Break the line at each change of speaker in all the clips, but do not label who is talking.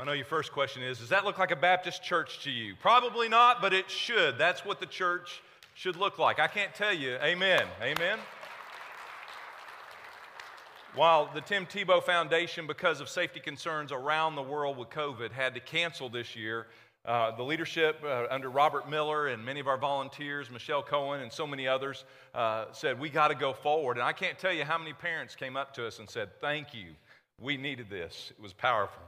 I know your first question is Does that look like a Baptist church to you? Probably not, but it should. That's what the church should look like. I can't tell you. Amen. Amen. While the Tim Tebow Foundation, because of safety concerns around the world with COVID, had to cancel this year, uh, the leadership uh, under Robert Miller and many of our volunteers, Michelle Cohen and so many others, uh, said, We got to go forward. And I can't tell you how many parents came up to us and said, Thank you. We needed this. It was powerful.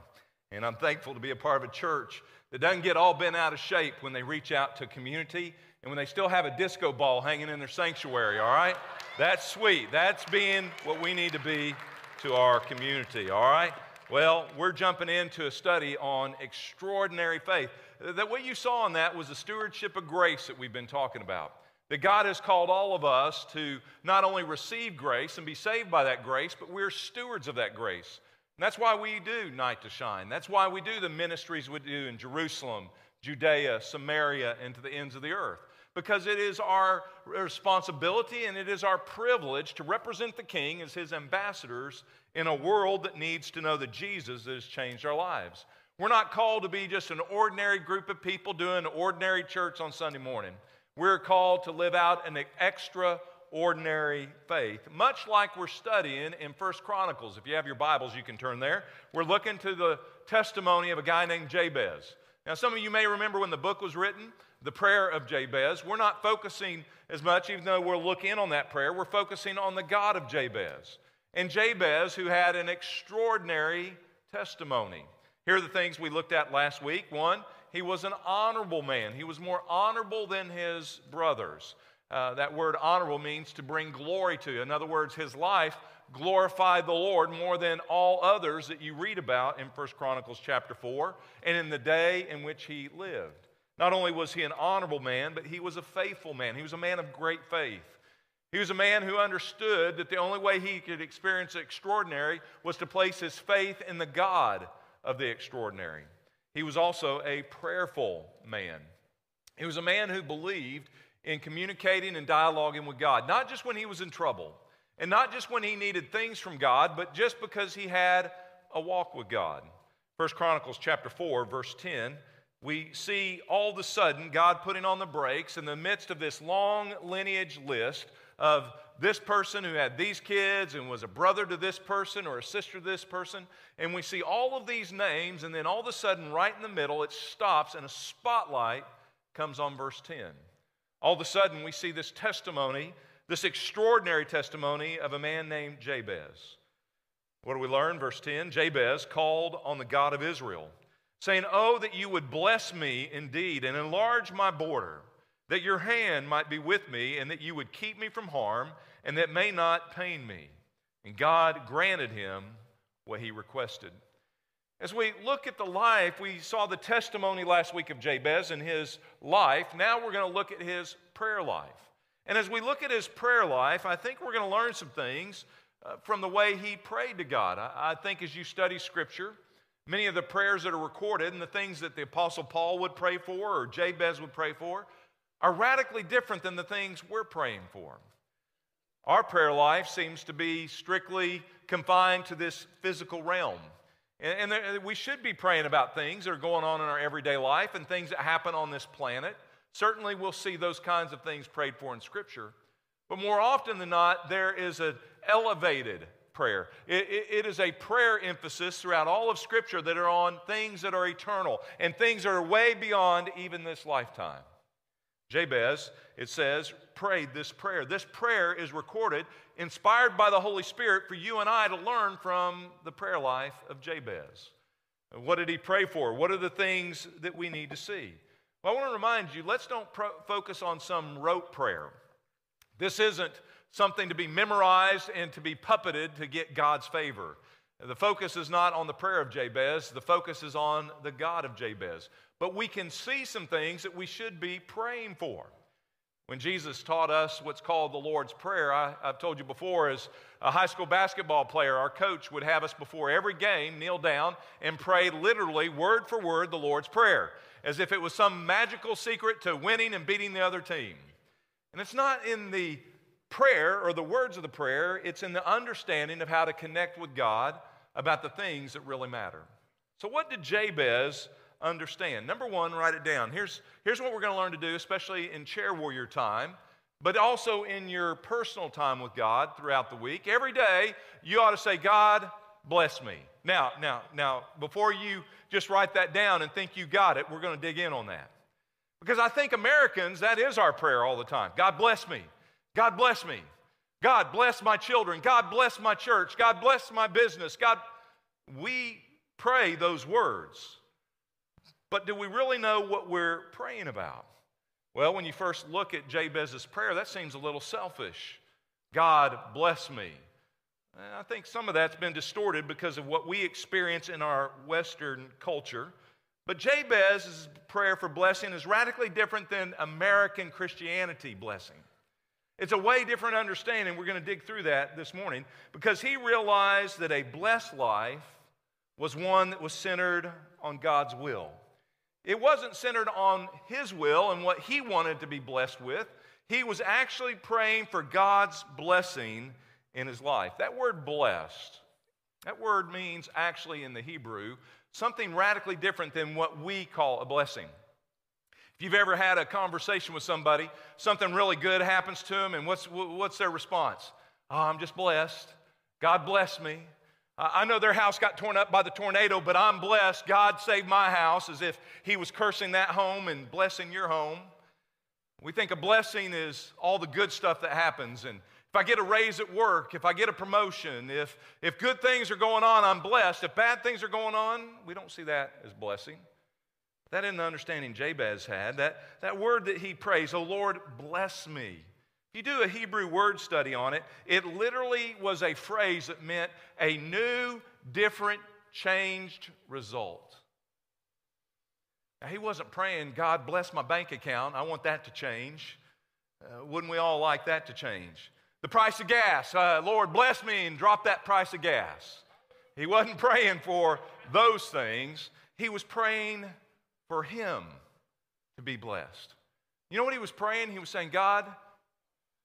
And I'm thankful to be a part of a church that doesn't get all bent out of shape when they reach out to community and when they still have a disco ball hanging in their sanctuary, all right? That's sweet. That's being what we need to be to our community, all right? Well, we're jumping into a study on extraordinary faith. That what you saw in that was the stewardship of grace that we've been talking about. That God has called all of us to not only receive grace and be saved by that grace, but we're stewards of that grace. And that's why we do Night to Shine. That's why we do the ministries we do in Jerusalem, Judea, Samaria, and to the ends of the earth. Because it is our responsibility and it is our privilege to represent the King as his ambassadors in a world that needs to know the Jesus that has changed our lives. We're not called to be just an ordinary group of people doing ordinary church on Sunday morning. We're called to live out an extra ordinary faith, much like we're studying in First Chronicles. If you have your Bibles, you can turn there. We're looking to the testimony of a guy named Jabez. Now, some of you may remember when the book was written, the prayer of Jabez. We're not focusing as much, even though we'll look in on that prayer, we're focusing on the God of Jabez. And Jabez, who had an extraordinary testimony. Here are the things we looked at last week. One, he was an honorable man, he was more honorable than his brothers. Uh, that word honorable means to bring glory to. In other words, his life glorified the Lord more than all others that you read about in 1 Chronicles chapter 4 and in the day in which he lived. Not only was he an honorable man, but he was a faithful man. He was a man of great faith. He was a man who understood that the only way he could experience extraordinary was to place his faith in the God of the extraordinary. He was also a prayerful man. He was a man who believed in communicating and dialoguing with God, not just when he was in trouble, and not just when he needed things from God, but just because he had a walk with God. First Chronicles chapter 4, verse 10, we see all of a sudden God putting on the brakes in the midst of this long lineage list of this person who had these kids and was a brother to this person or a sister to this person. And we see all of these names, and then all of a sudden, right in the middle, it stops and a spotlight comes on verse 10. All of a sudden, we see this testimony, this extraordinary testimony of a man named Jabez. What do we learn? Verse 10 Jabez called on the God of Israel, saying, Oh, that you would bless me indeed and enlarge my border, that your hand might be with me, and that you would keep me from harm, and that may not pain me. And God granted him what he requested. As we look at the life, we saw the testimony last week of Jabez and his life. Now we're going to look at his prayer life. And as we look at his prayer life, I think we're going to learn some things uh, from the way he prayed to God. I, I think as you study Scripture, many of the prayers that are recorded and the things that the Apostle Paul would pray for or Jabez would pray for are radically different than the things we're praying for. Our prayer life seems to be strictly confined to this physical realm. And, and we should be praying about things that are going on in our everyday life and things that happen on this planet. Certainly, we'll see those kinds of things prayed for in Scripture. But more often than not, there is an elevated prayer. It, it, it is a prayer emphasis throughout all of Scripture that are on things that are eternal and things that are way beyond even this lifetime. Jabez, it says, prayed this prayer. This prayer is recorded, inspired by the Holy Spirit, for you and I to learn from the prayer life of Jabez. What did he pray for? What are the things that we need to see? Well, I want to remind you let's don't pro- focus on some rote prayer. This isn't something to be memorized and to be puppeted to get God's favor. The focus is not on the prayer of Jabez, the focus is on the God of Jabez. But we can see some things that we should be praying for. When Jesus taught us what's called the Lord's Prayer, I, have told you before, as a high school basketball player, our coach would have us before every game kneel down and pray literally, word for word, the Lord's Prayer, as if it was some magical secret to winning and beating the other team. And it's not in the prayer or the words of the prayer, it's in the understanding of how to connect with God about the things that really matter. So, what did Jabez understand? Number one, write it down. Here's, here's what we're going to learn to do, especially in chair warrior time, but also in your personal time with God throughout the week. Every day, you ought to say, God, bless me. Now, now, now, before you just write that down and think you got it, we're going to dig in on that. Because I think Americans, that is our prayer all the time. God bless me. God bless me. God bless my children. God bless my church. God bless my business. God, we pray those words. But do we really know what we're praying about? Well, when you first look at Jabez's prayer, that seems a little selfish. God bless me. I think some of that's been distorted because of what we experience in our Western culture. But Jabez's prayer for blessing is radically different than American Christianity blessing. It's a way different understanding. We're going to dig through that this morning because he realized that a blessed life was one that was centered on God's will. It wasn't centered on his will and what he wanted to be blessed with. He was actually praying for God's blessing in his life. That word blessed, that word means actually in the Hebrew something radically different than what we call a blessing. If you've ever had a conversation with somebody, something really good happens to them, and what's, what's their response? Oh, I'm just blessed. God bless me. I know their house got torn up by the tornado, but I'm blessed. God saved my house as if He was cursing that home and blessing your home. We think a blessing is all the good stuff that happens. And if I get a raise at work, if I get a promotion, if, if good things are going on, I'm blessed. If bad things are going on, we don't see that as blessing. That isn't the understanding Jabez had. That, that word that he prays, oh Lord, bless me. If you do a Hebrew word study on it, it literally was a phrase that meant a new, different, changed result. Now, he wasn't praying, God bless my bank account. I want that to change. Uh, wouldn't we all like that to change? The price of gas, uh, Lord, bless me and drop that price of gas. He wasn't praying for those things. He was praying for him to be blessed. You know what he was praying? He was saying, God,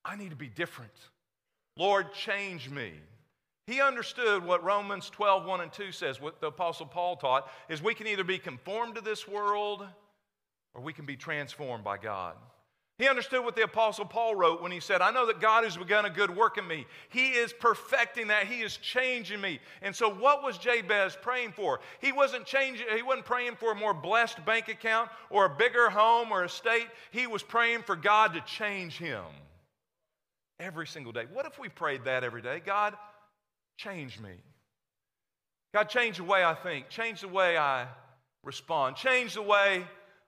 I need to be different. Lord, change me. He understood what Romans 12, 1 and 2 says, what the Apostle Paul taught, is we can either be conformed to this world or we can be transformed by God. He understood what the Apostle Paul wrote when he said, I know that God has begun a good work in me. He is perfecting that. He is changing me. And so, what was Jabez praying for? He wasn't changing, he wasn't praying for a more blessed bank account or a bigger home or estate. He was praying for God to change him every single day. What if we prayed that every day? God, change me. God, change the way I think, change the way I respond, change the way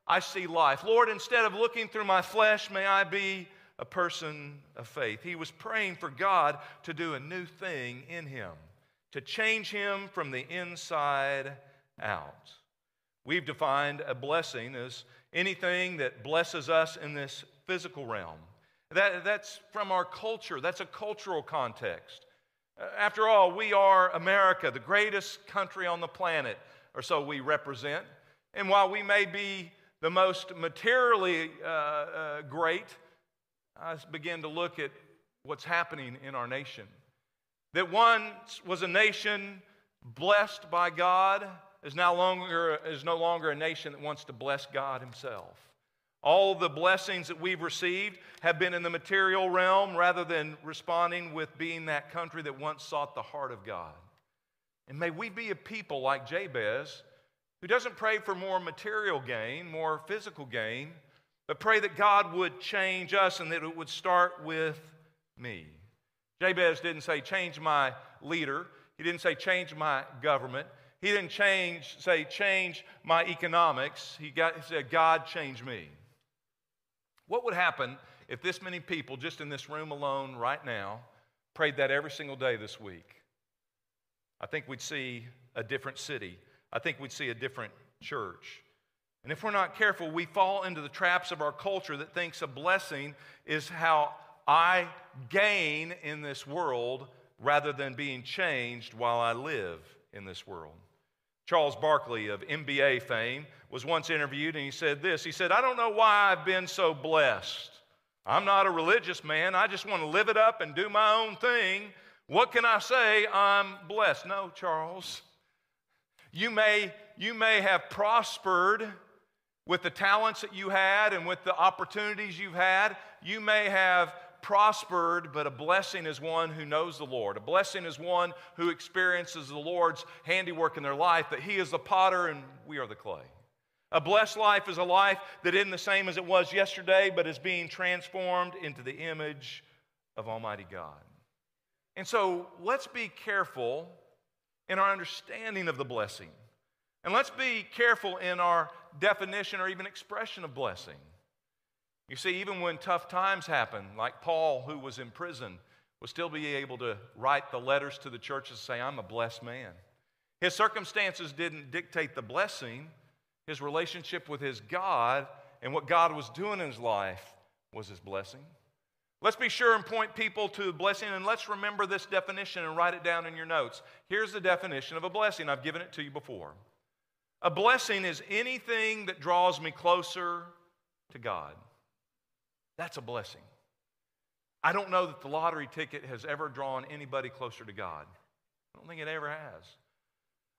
I see life. Lord, instead of looking through my flesh, may I be a person of faith. He was praying for God to do a new thing in him, to change him from the inside out. We've defined a blessing as anything that blesses us in this physical realm. That, that's from our culture, that's a cultural context. Uh, after all, we are America, the greatest country on the planet, or so we represent. And while we may be the most materially uh, uh, great, I begin to look at what's happening in our nation. That once was a nation blessed by God is, now longer, is no longer a nation that wants to bless God Himself. All the blessings that we've received have been in the material realm rather than responding with being that country that once sought the heart of God. And may we be a people like Jabez who doesn't pray for more material gain, more physical gain, but pray that God would change us and that it would start with me. Jabez didn't say, change my leader. He didn't say, change my government. He didn't change, say, change my economics. He, got, he said, God, change me. What would happen if this many people, just in this room alone right now, prayed that every single day this week? I think we'd see a different city. I think we'd see a different church. And if we're not careful, we fall into the traps of our culture that thinks a blessing is how I gain in this world rather than being changed while I live in this world. Charles Barkley of NBA fame was once interviewed and he said this He said, I don't know why I've been so blessed. I'm not a religious man. I just want to live it up and do my own thing. What can I say? I'm blessed. No, Charles. You may you may have prospered with the talents that you had and with the opportunities you've had. You may have prospered, but a blessing is one who knows the Lord. A blessing is one who experiences the Lord's handiwork in their life, that He is the potter and we are the clay. A blessed life is a life that isn't the same as it was yesterday, but is being transformed into the image of Almighty God. And so let's be careful in our understanding of the blessing. And let's be careful in our definition or even expression of blessing. You see, even when tough times happen, like Paul, who was in prison, will still be able to write the letters to the churches and say, I'm a blessed man. His circumstances didn't dictate the blessing, his relationship with his God and what God was doing in his life was his blessing. Let's be sure and point people to blessing, and let's remember this definition and write it down in your notes. Here's the definition of a blessing. I've given it to you before. A blessing is anything that draws me closer to God. That's a blessing. I don't know that the lottery ticket has ever drawn anybody closer to God. I don't think it ever has.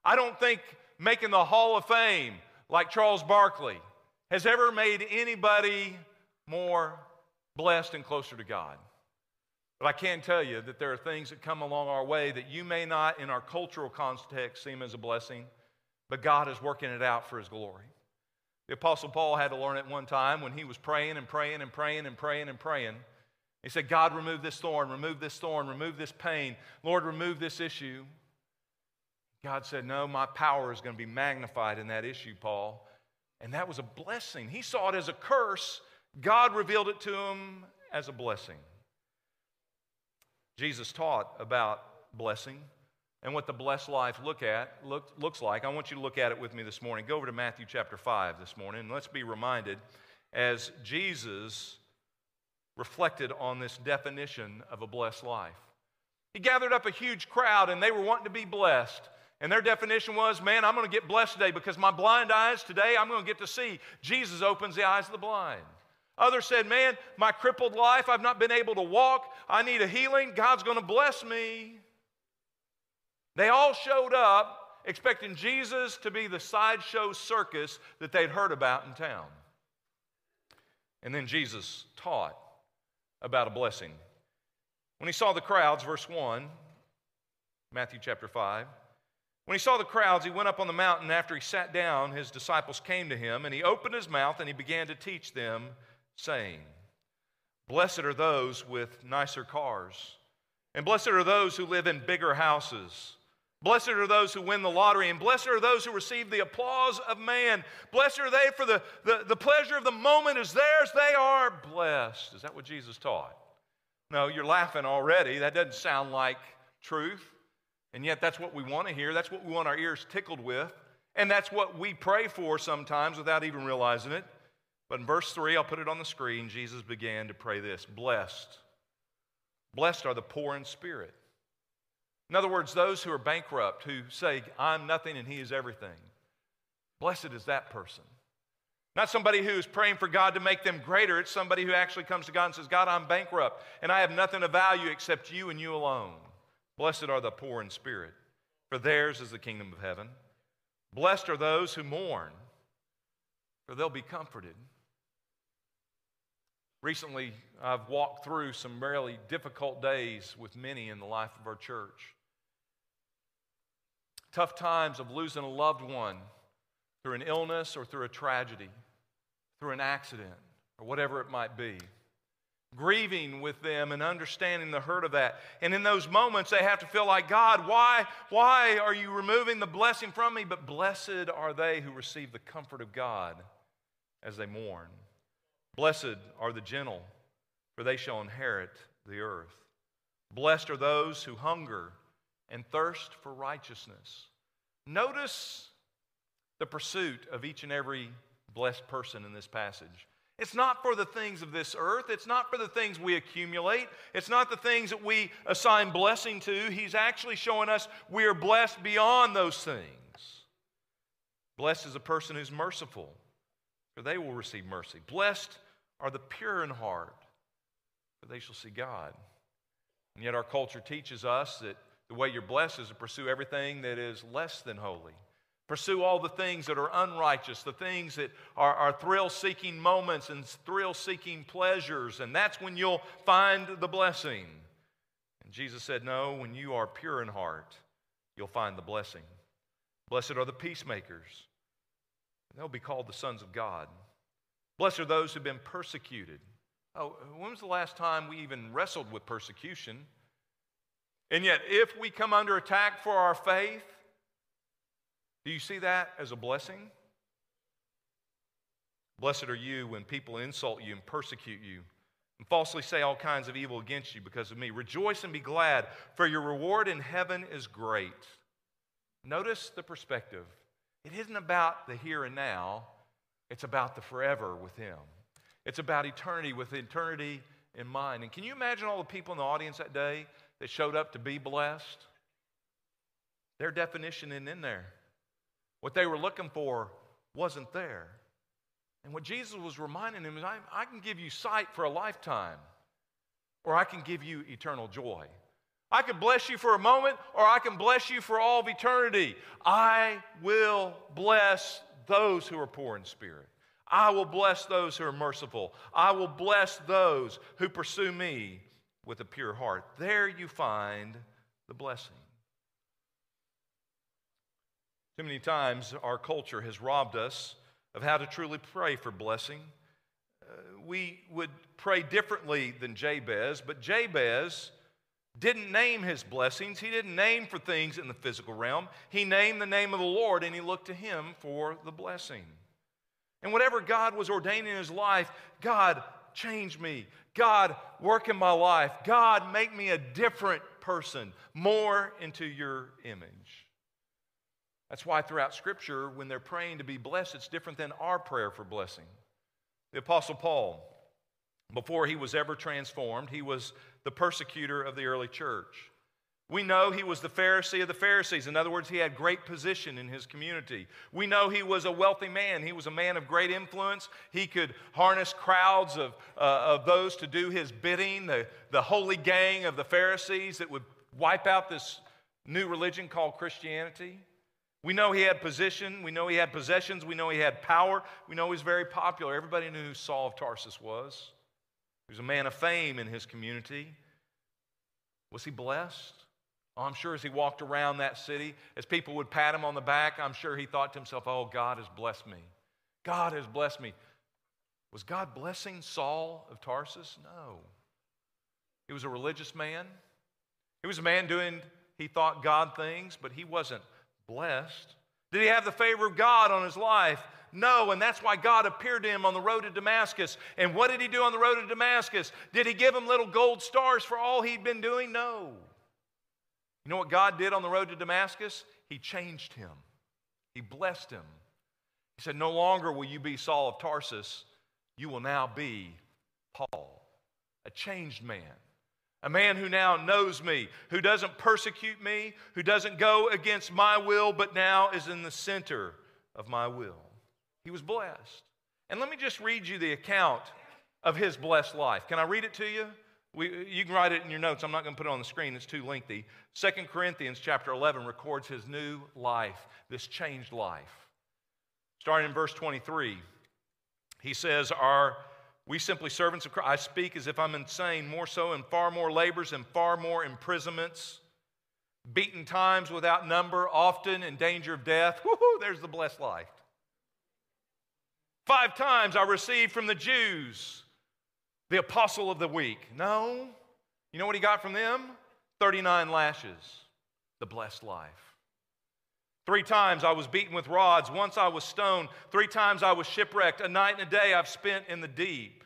I don't think making the Hall of Fame, like Charles Barkley, has ever made anybody more blessed and closer to God. But I can tell you that there are things that come along our way that you may not, in our cultural context, seem as a blessing but God is working it out for His glory. The Apostle Paul had to learn it one time when he was praying and praying and praying and praying and praying. He said, God, remove this thorn, remove this thorn, remove this pain. Lord, remove this issue. God said, No, my power is going to be magnified in that issue, Paul. And that was a blessing. He saw it as a curse. God revealed it to him as a blessing. Jesus taught about blessing and what the blessed life look at, look, looks like. I want you to look at it with me this morning. Go over to Matthew chapter 5 this morning, and let's be reminded as Jesus reflected on this definition of a blessed life. He gathered up a huge crowd, and they were wanting to be blessed. And their definition was, man, I'm going to get blessed today because my blind eyes today, I'm going to get to see. Jesus opens the eyes of the blind. Others said, man, my crippled life, I've not been able to walk. I need a healing. God's going to bless me. They all showed up expecting Jesus to be the sideshow circus that they'd heard about in town. And then Jesus taught about a blessing. When he saw the crowds, verse 1, Matthew chapter 5, when he saw the crowds, he went up on the mountain. After he sat down, his disciples came to him, and he opened his mouth and he began to teach them, saying, Blessed are those with nicer cars, and blessed are those who live in bigger houses. Blessed are those who win the lottery, and blessed are those who receive the applause of man. Blessed are they for the, the, the pleasure of the moment is theirs. They are blessed. Is that what Jesus taught? No, you're laughing already. That doesn't sound like truth. And yet, that's what we want to hear. That's what we want our ears tickled with. And that's what we pray for sometimes without even realizing it. But in verse 3, I'll put it on the screen, Jesus began to pray this Blessed. Blessed are the poor in spirit in other words, those who are bankrupt, who say, I'm nothing and He is everything. Blessed is that person. Not somebody who is praying for God to make them greater. It's somebody who actually comes to God and says, God, I'm bankrupt and I have nothing of value except you and you alone. Blessed are the poor in spirit, for theirs is the kingdom of heaven. Blessed are those who mourn, for they'll be comforted. Recently, I've walked through some really difficult days with many in the life of our church tough times of losing a loved one through an illness or through a tragedy, through an accident, or whatever it might be. Grieving with them and understanding the hurt of that. And in those moments, they have to feel like, God, why, why are you removing the blessing from me? But blessed are they who receive the comfort of God as they mourn. Blessed are the gentle, for they shall inherit the earth. Blessed are those who hunger and thirst for righteousness. Notice the pursuit of each and every blessed person in this passage. It's not for the things of this earth. It's not for the things we accumulate. It's not the things that we assign blessing to. He's actually showing us we are blessed beyond those things. Blessed is a person who's merciful, for they will receive mercy. Blessed are the pure in heart, for they shall see God. And yet, our culture teaches us that the way you're blessed is to pursue everything that is less than holy. Pursue all the things that are unrighteous, the things that are, are thrill seeking moments and thrill seeking pleasures, and that's when you'll find the blessing. And Jesus said, No, when you are pure in heart, you'll find the blessing. Blessed are the peacemakers, they'll be called the sons of God. Blessed are those who've been persecuted. Oh, when was the last time we even wrestled with persecution? And yet, if we come under attack for our faith, do you see that as a blessing? Blessed are you when people insult you and persecute you and falsely say all kinds of evil against you because of me. Rejoice and be glad, for your reward in heaven is great. Notice the perspective. It isn't about the here and now, it's about the forever with Him. It's about eternity with eternity in mind. And can you imagine all the people in the audience that day that showed up to be blessed? Their definition isn't in there. What they were looking for wasn't there. And what Jesus was reminding them is I, I can give you sight for a lifetime, or I can give you eternal joy. I can bless you for a moment, or I can bless you for all of eternity. I will bless those who are poor in spirit. I will bless those who are merciful. I will bless those who pursue me with a pure heart. There you find the blessing. Too many times our culture has robbed us of how to truly pray for blessing. Uh, we would pray differently than Jabez, but Jabez didn't name his blessings. He didn't name for things in the physical realm. He named the name of the Lord and he looked to him for the blessing. And whatever God was ordaining in his life, God, change me. God, work in my life. God, make me a different person, more into your image. That's why throughout Scripture, when they're praying to be blessed, it's different than our prayer for blessing. The Apostle Paul, before he was ever transformed, he was the persecutor of the early church. We know he was the Pharisee of the Pharisees. In other words, he had great position in his community. We know he was a wealthy man. He was a man of great influence. He could harness crowds of, uh, of those to do his bidding, the, the holy gang of the Pharisees that would wipe out this new religion called Christianity. We know he had position. We know he had possessions. We know he had power. We know he was very popular. Everybody knew who Saul of Tarsus was. He was a man of fame in his community. Was he blessed? Oh, I'm sure as he walked around that city, as people would pat him on the back, I'm sure he thought to himself, Oh, God has blessed me. God has blessed me. Was God blessing Saul of Tarsus? No. He was a religious man. He was a man doing, he thought God things, but he wasn't blessed. Did he have the favor of God on his life? No, and that's why God appeared to him on the road to Damascus. And what did he do on the road to Damascus? Did he give him little gold stars for all he'd been doing? No. You know what God did on the road to Damascus? He changed him, He blessed him. He said, No longer will you be Saul of Tarsus, you will now be Paul, a changed man. A man who now knows me, who doesn't persecute me, who doesn't go against my will, but now is in the center of my will. He was blessed. And let me just read you the account of his blessed life. Can I read it to you? We, you can write it in your notes. I'm not going to put it on the screen. It's too lengthy. Second Corinthians chapter 11 records his new life, this changed life. Starting in verse 23, he says, Are we simply servants of Christ? I speak as if I'm insane, more so in far more labors and far more imprisonments, beaten times without number, often in danger of death. Woohoo, there's the blessed life. Five times I received from the Jews the apostle of the week. No. You know what he got from them? 39 lashes, the blessed life. Three times I was beaten with rods. Once I was stoned. Three times I was shipwrecked. A night and a day I've spent in the deep.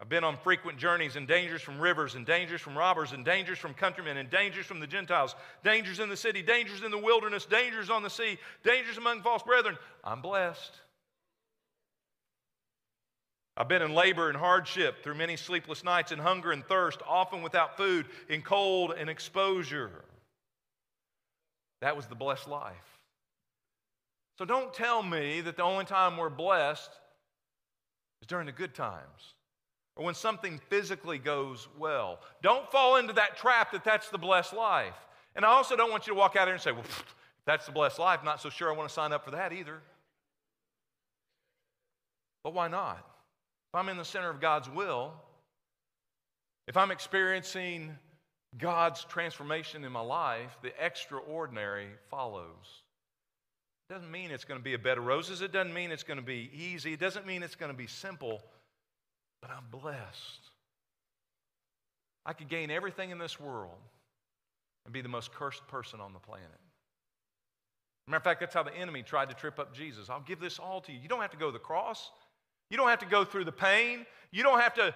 I've been on frequent journeys and dangers from rivers and dangers from robbers and dangers from countrymen and dangers from the Gentiles, dangers in the city, dangers in the wilderness, dangers on the sea, dangers among false brethren. I'm blessed. I've been in labor and hardship through many sleepless nights and hunger and thirst, often without food, in cold and exposure. That was the blessed life. So don't tell me that the only time we're blessed is during the good times or when something physically goes well. Don't fall into that trap that that's the blessed life. And I also don't want you to walk out there and say, well, that's the blessed life, not so sure I want to sign up for that either. But why not? If I'm in the center of God's will, if I'm experiencing God's transformation in my life, the extraordinary follows. It doesn't mean it's going to be a bed of roses. It doesn't mean it's going to be easy. It doesn't mean it's going to be simple, but I'm blessed. I could gain everything in this world and be the most cursed person on the planet. Matter of fact, that's how the enemy tried to trip up Jesus. I'll give this all to you. You don't have to go to the cross. You don't have to go through the pain. You don't have to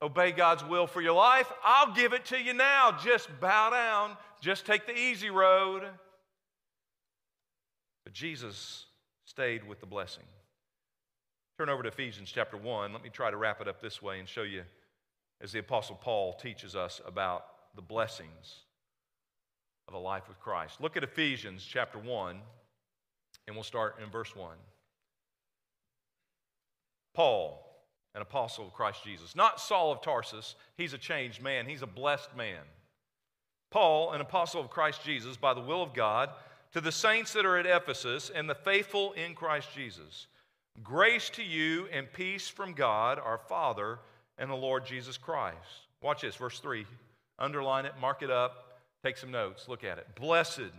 obey God's will for your life. I'll give it to you now. Just bow down. Just take the easy road. But Jesus stayed with the blessing. Turn over to Ephesians chapter 1. Let me try to wrap it up this way and show you as the Apostle Paul teaches us about the blessings of a life with Christ. Look at Ephesians chapter 1, and we'll start in verse 1. Paul, an apostle of Christ Jesus, not Saul of Tarsus, he's a changed man, he's a blessed man. Paul, an apostle of Christ Jesus, by the will of God, to the saints that are at Ephesus and the faithful in Christ Jesus. Grace to you and peace from God our Father and the Lord Jesus Christ. Watch this, verse 3. Underline it, mark it up, take some notes, look at it. Blessed,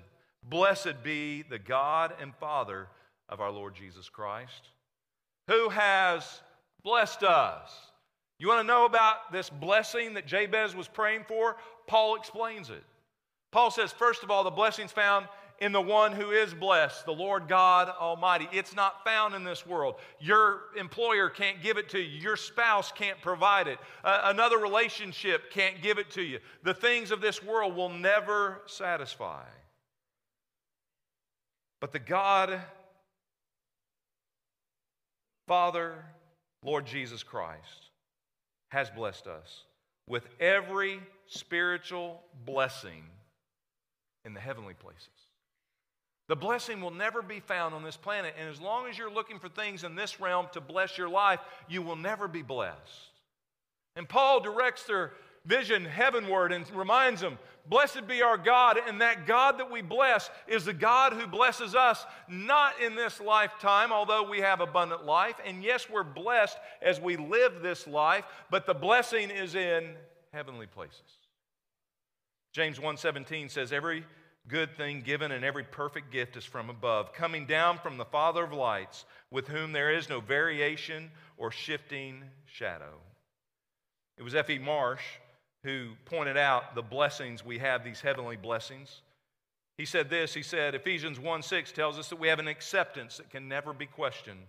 blessed be the God and Father of our Lord Jesus Christ, who has blessed us. You want to know about this blessing that Jabez was praying for? Paul explains it. Paul says, first of all, the blessing's found in the one who is blessed, the Lord God Almighty. It's not found in this world. Your employer can't give it to you, your spouse can't provide it, uh, another relationship can't give it to you. The things of this world will never satisfy. But the God, Father, Lord Jesus Christ, has blessed us with every spiritual blessing in the heavenly places. The blessing will never be found on this planet. And as long as you're looking for things in this realm to bless your life, you will never be blessed. And Paul directs their vision heavenward and reminds them, Blessed be our God, and that God that we bless is the God who blesses us, not in this lifetime, although we have abundant life. And yes, we're blessed as we live this life, but the blessing is in heavenly places. James 1:17 says, Every good thing given and every perfect gift is from above, coming down from the Father of lights, with whom there is no variation or shifting shadow. It was F.E. Marsh who pointed out the blessings we have, these heavenly blessings. He said this He said, Ephesians 1 6 tells us that we have an acceptance that can never be questioned.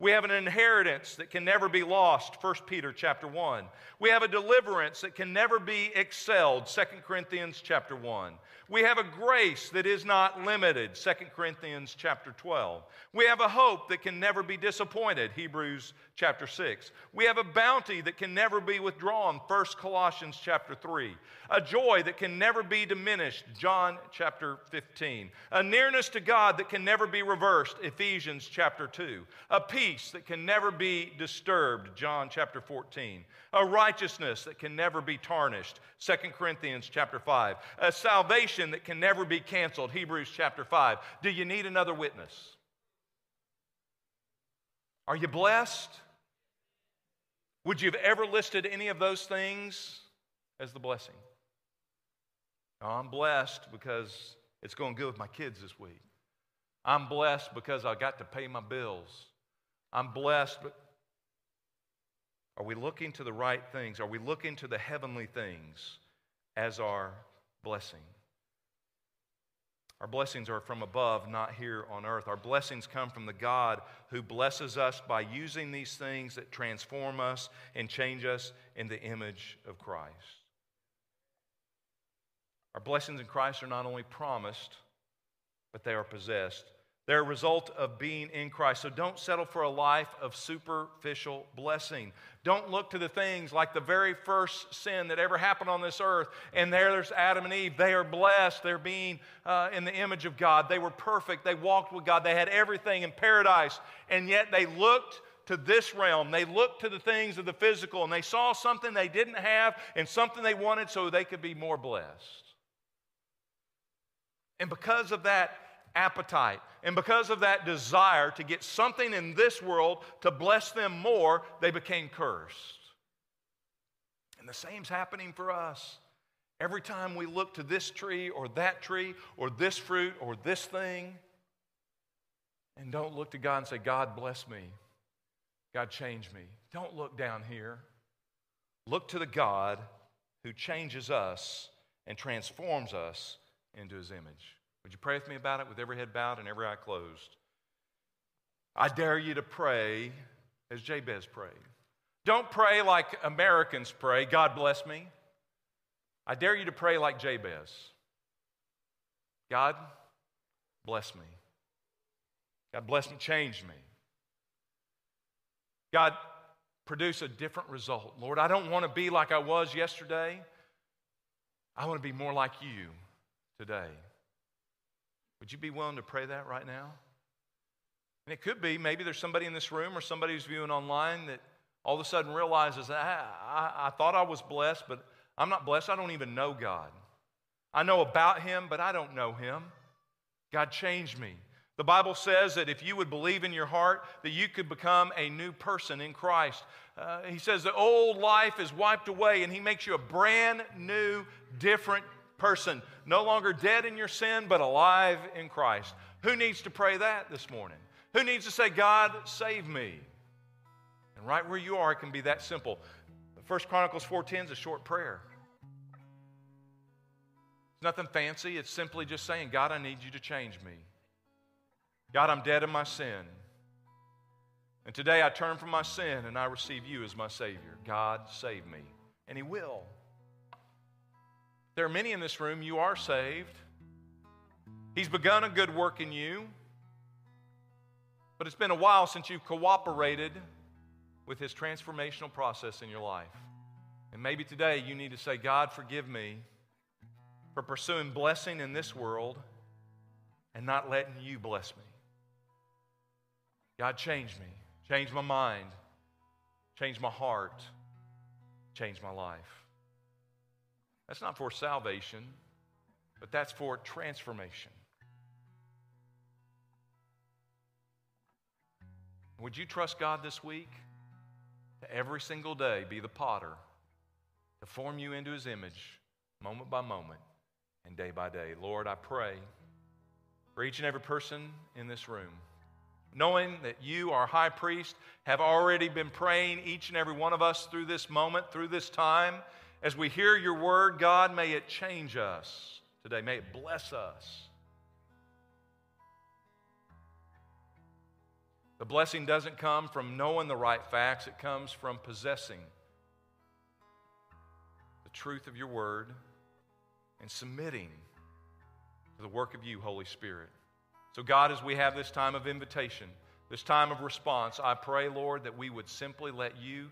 We have an inheritance that can never be lost, 1 Peter chapter 1. We have a deliverance that can never be excelled, 2 Corinthians chapter 1. We have a grace that is not limited, 2 Corinthians chapter 12. We have a hope that can never be disappointed, Hebrews chapter 6. We have a bounty that can never be withdrawn, 1 Colossians chapter 3. A joy that can never be diminished, John chapter 15. A nearness to God that can never be reversed, Ephesians chapter 2. A peace that can never be disturbed, John chapter 14. A righteousness that can never be tarnished, 2 Corinthians chapter 5. A salvation that can never be canceled, Hebrews chapter 5. Do you need another witness? Are you blessed? Would you have ever listed any of those things as the blessing? Oh, I'm blessed because it's going good with my kids this week. I'm blessed because I got to pay my bills. I'm blessed, but are we looking to the right things? Are we looking to the heavenly things as our blessing? Our blessings are from above, not here on earth. Our blessings come from the God who blesses us by using these things that transform us and change us in the image of Christ. Our blessings in Christ are not only promised, but they are possessed. They're a result of being in Christ. So don't settle for a life of superficial blessing. Don't look to the things like the very first sin that ever happened on this earth. And there, there's Adam and Eve. They are blessed. They're being uh, in the image of God. They were perfect. They walked with God. They had everything in paradise. And yet they looked to this realm. They looked to the things of the physical and they saw something they didn't have and something they wanted so they could be more blessed. And because of that appetite. And because of that desire to get something in this world to bless them more, they became cursed. And the same's happening for us. Every time we look to this tree or that tree or this fruit or this thing, and don't look to God and say, God, bless me. God, change me. Don't look down here. Look to the God who changes us and transforms us into his image. Would you pray with me about it with every head bowed and every eye closed? I dare you to pray as Jabez prayed. Don't pray like Americans pray, God bless me. I dare you to pray like Jabez God, bless me. God, bless me, change me. God, produce a different result. Lord, I don't want to be like I was yesterday. I want to be more like you today. Would you be willing to pray that right now? And it could be maybe there's somebody in this room or somebody who's viewing online that all of a sudden realizes, I, I, I thought I was blessed, but I'm not blessed. I don't even know God. I know about Him, but I don't know Him. God changed me. The Bible says that if you would believe in your heart, that you could become a new person in Christ. Uh, he says the old life is wiped away, and He makes you a brand new, different person. No longer dead in your sin, but alive in Christ. Who needs to pray that this morning? Who needs to say, God, save me? And right where you are, it can be that simple. First Chronicles 4.10 is a short prayer. It's nothing fancy. It's simply just saying, God, I need you to change me. God, I'm dead in my sin. And today I turn from my sin and I receive you as my Savior. God, save me. And He will. There are many in this room, you are saved. He's begun a good work in you, but it's been a while since you've cooperated with His transformational process in your life. And maybe today you need to say, God, forgive me for pursuing blessing in this world and not letting you bless me. God, change me, change my mind, change my heart, change my life. That's not for salvation, but that's for transformation. Would you trust God this week to every single day be the potter, to form you into his image moment by moment and day by day? Lord, I pray for each and every person in this room, knowing that you, our high priest, have already been praying each and every one of us through this moment, through this time. As we hear your word, God, may it change us today. May it bless us. The blessing doesn't come from knowing the right facts, it comes from possessing the truth of your word and submitting to the work of you, Holy Spirit. So, God, as we have this time of invitation, this time of response, I pray, Lord, that we would simply let you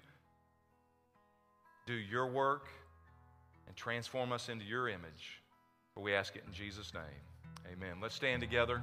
do your work and transform us into your image. For we ask it in Jesus' name. Amen. Let's stand together.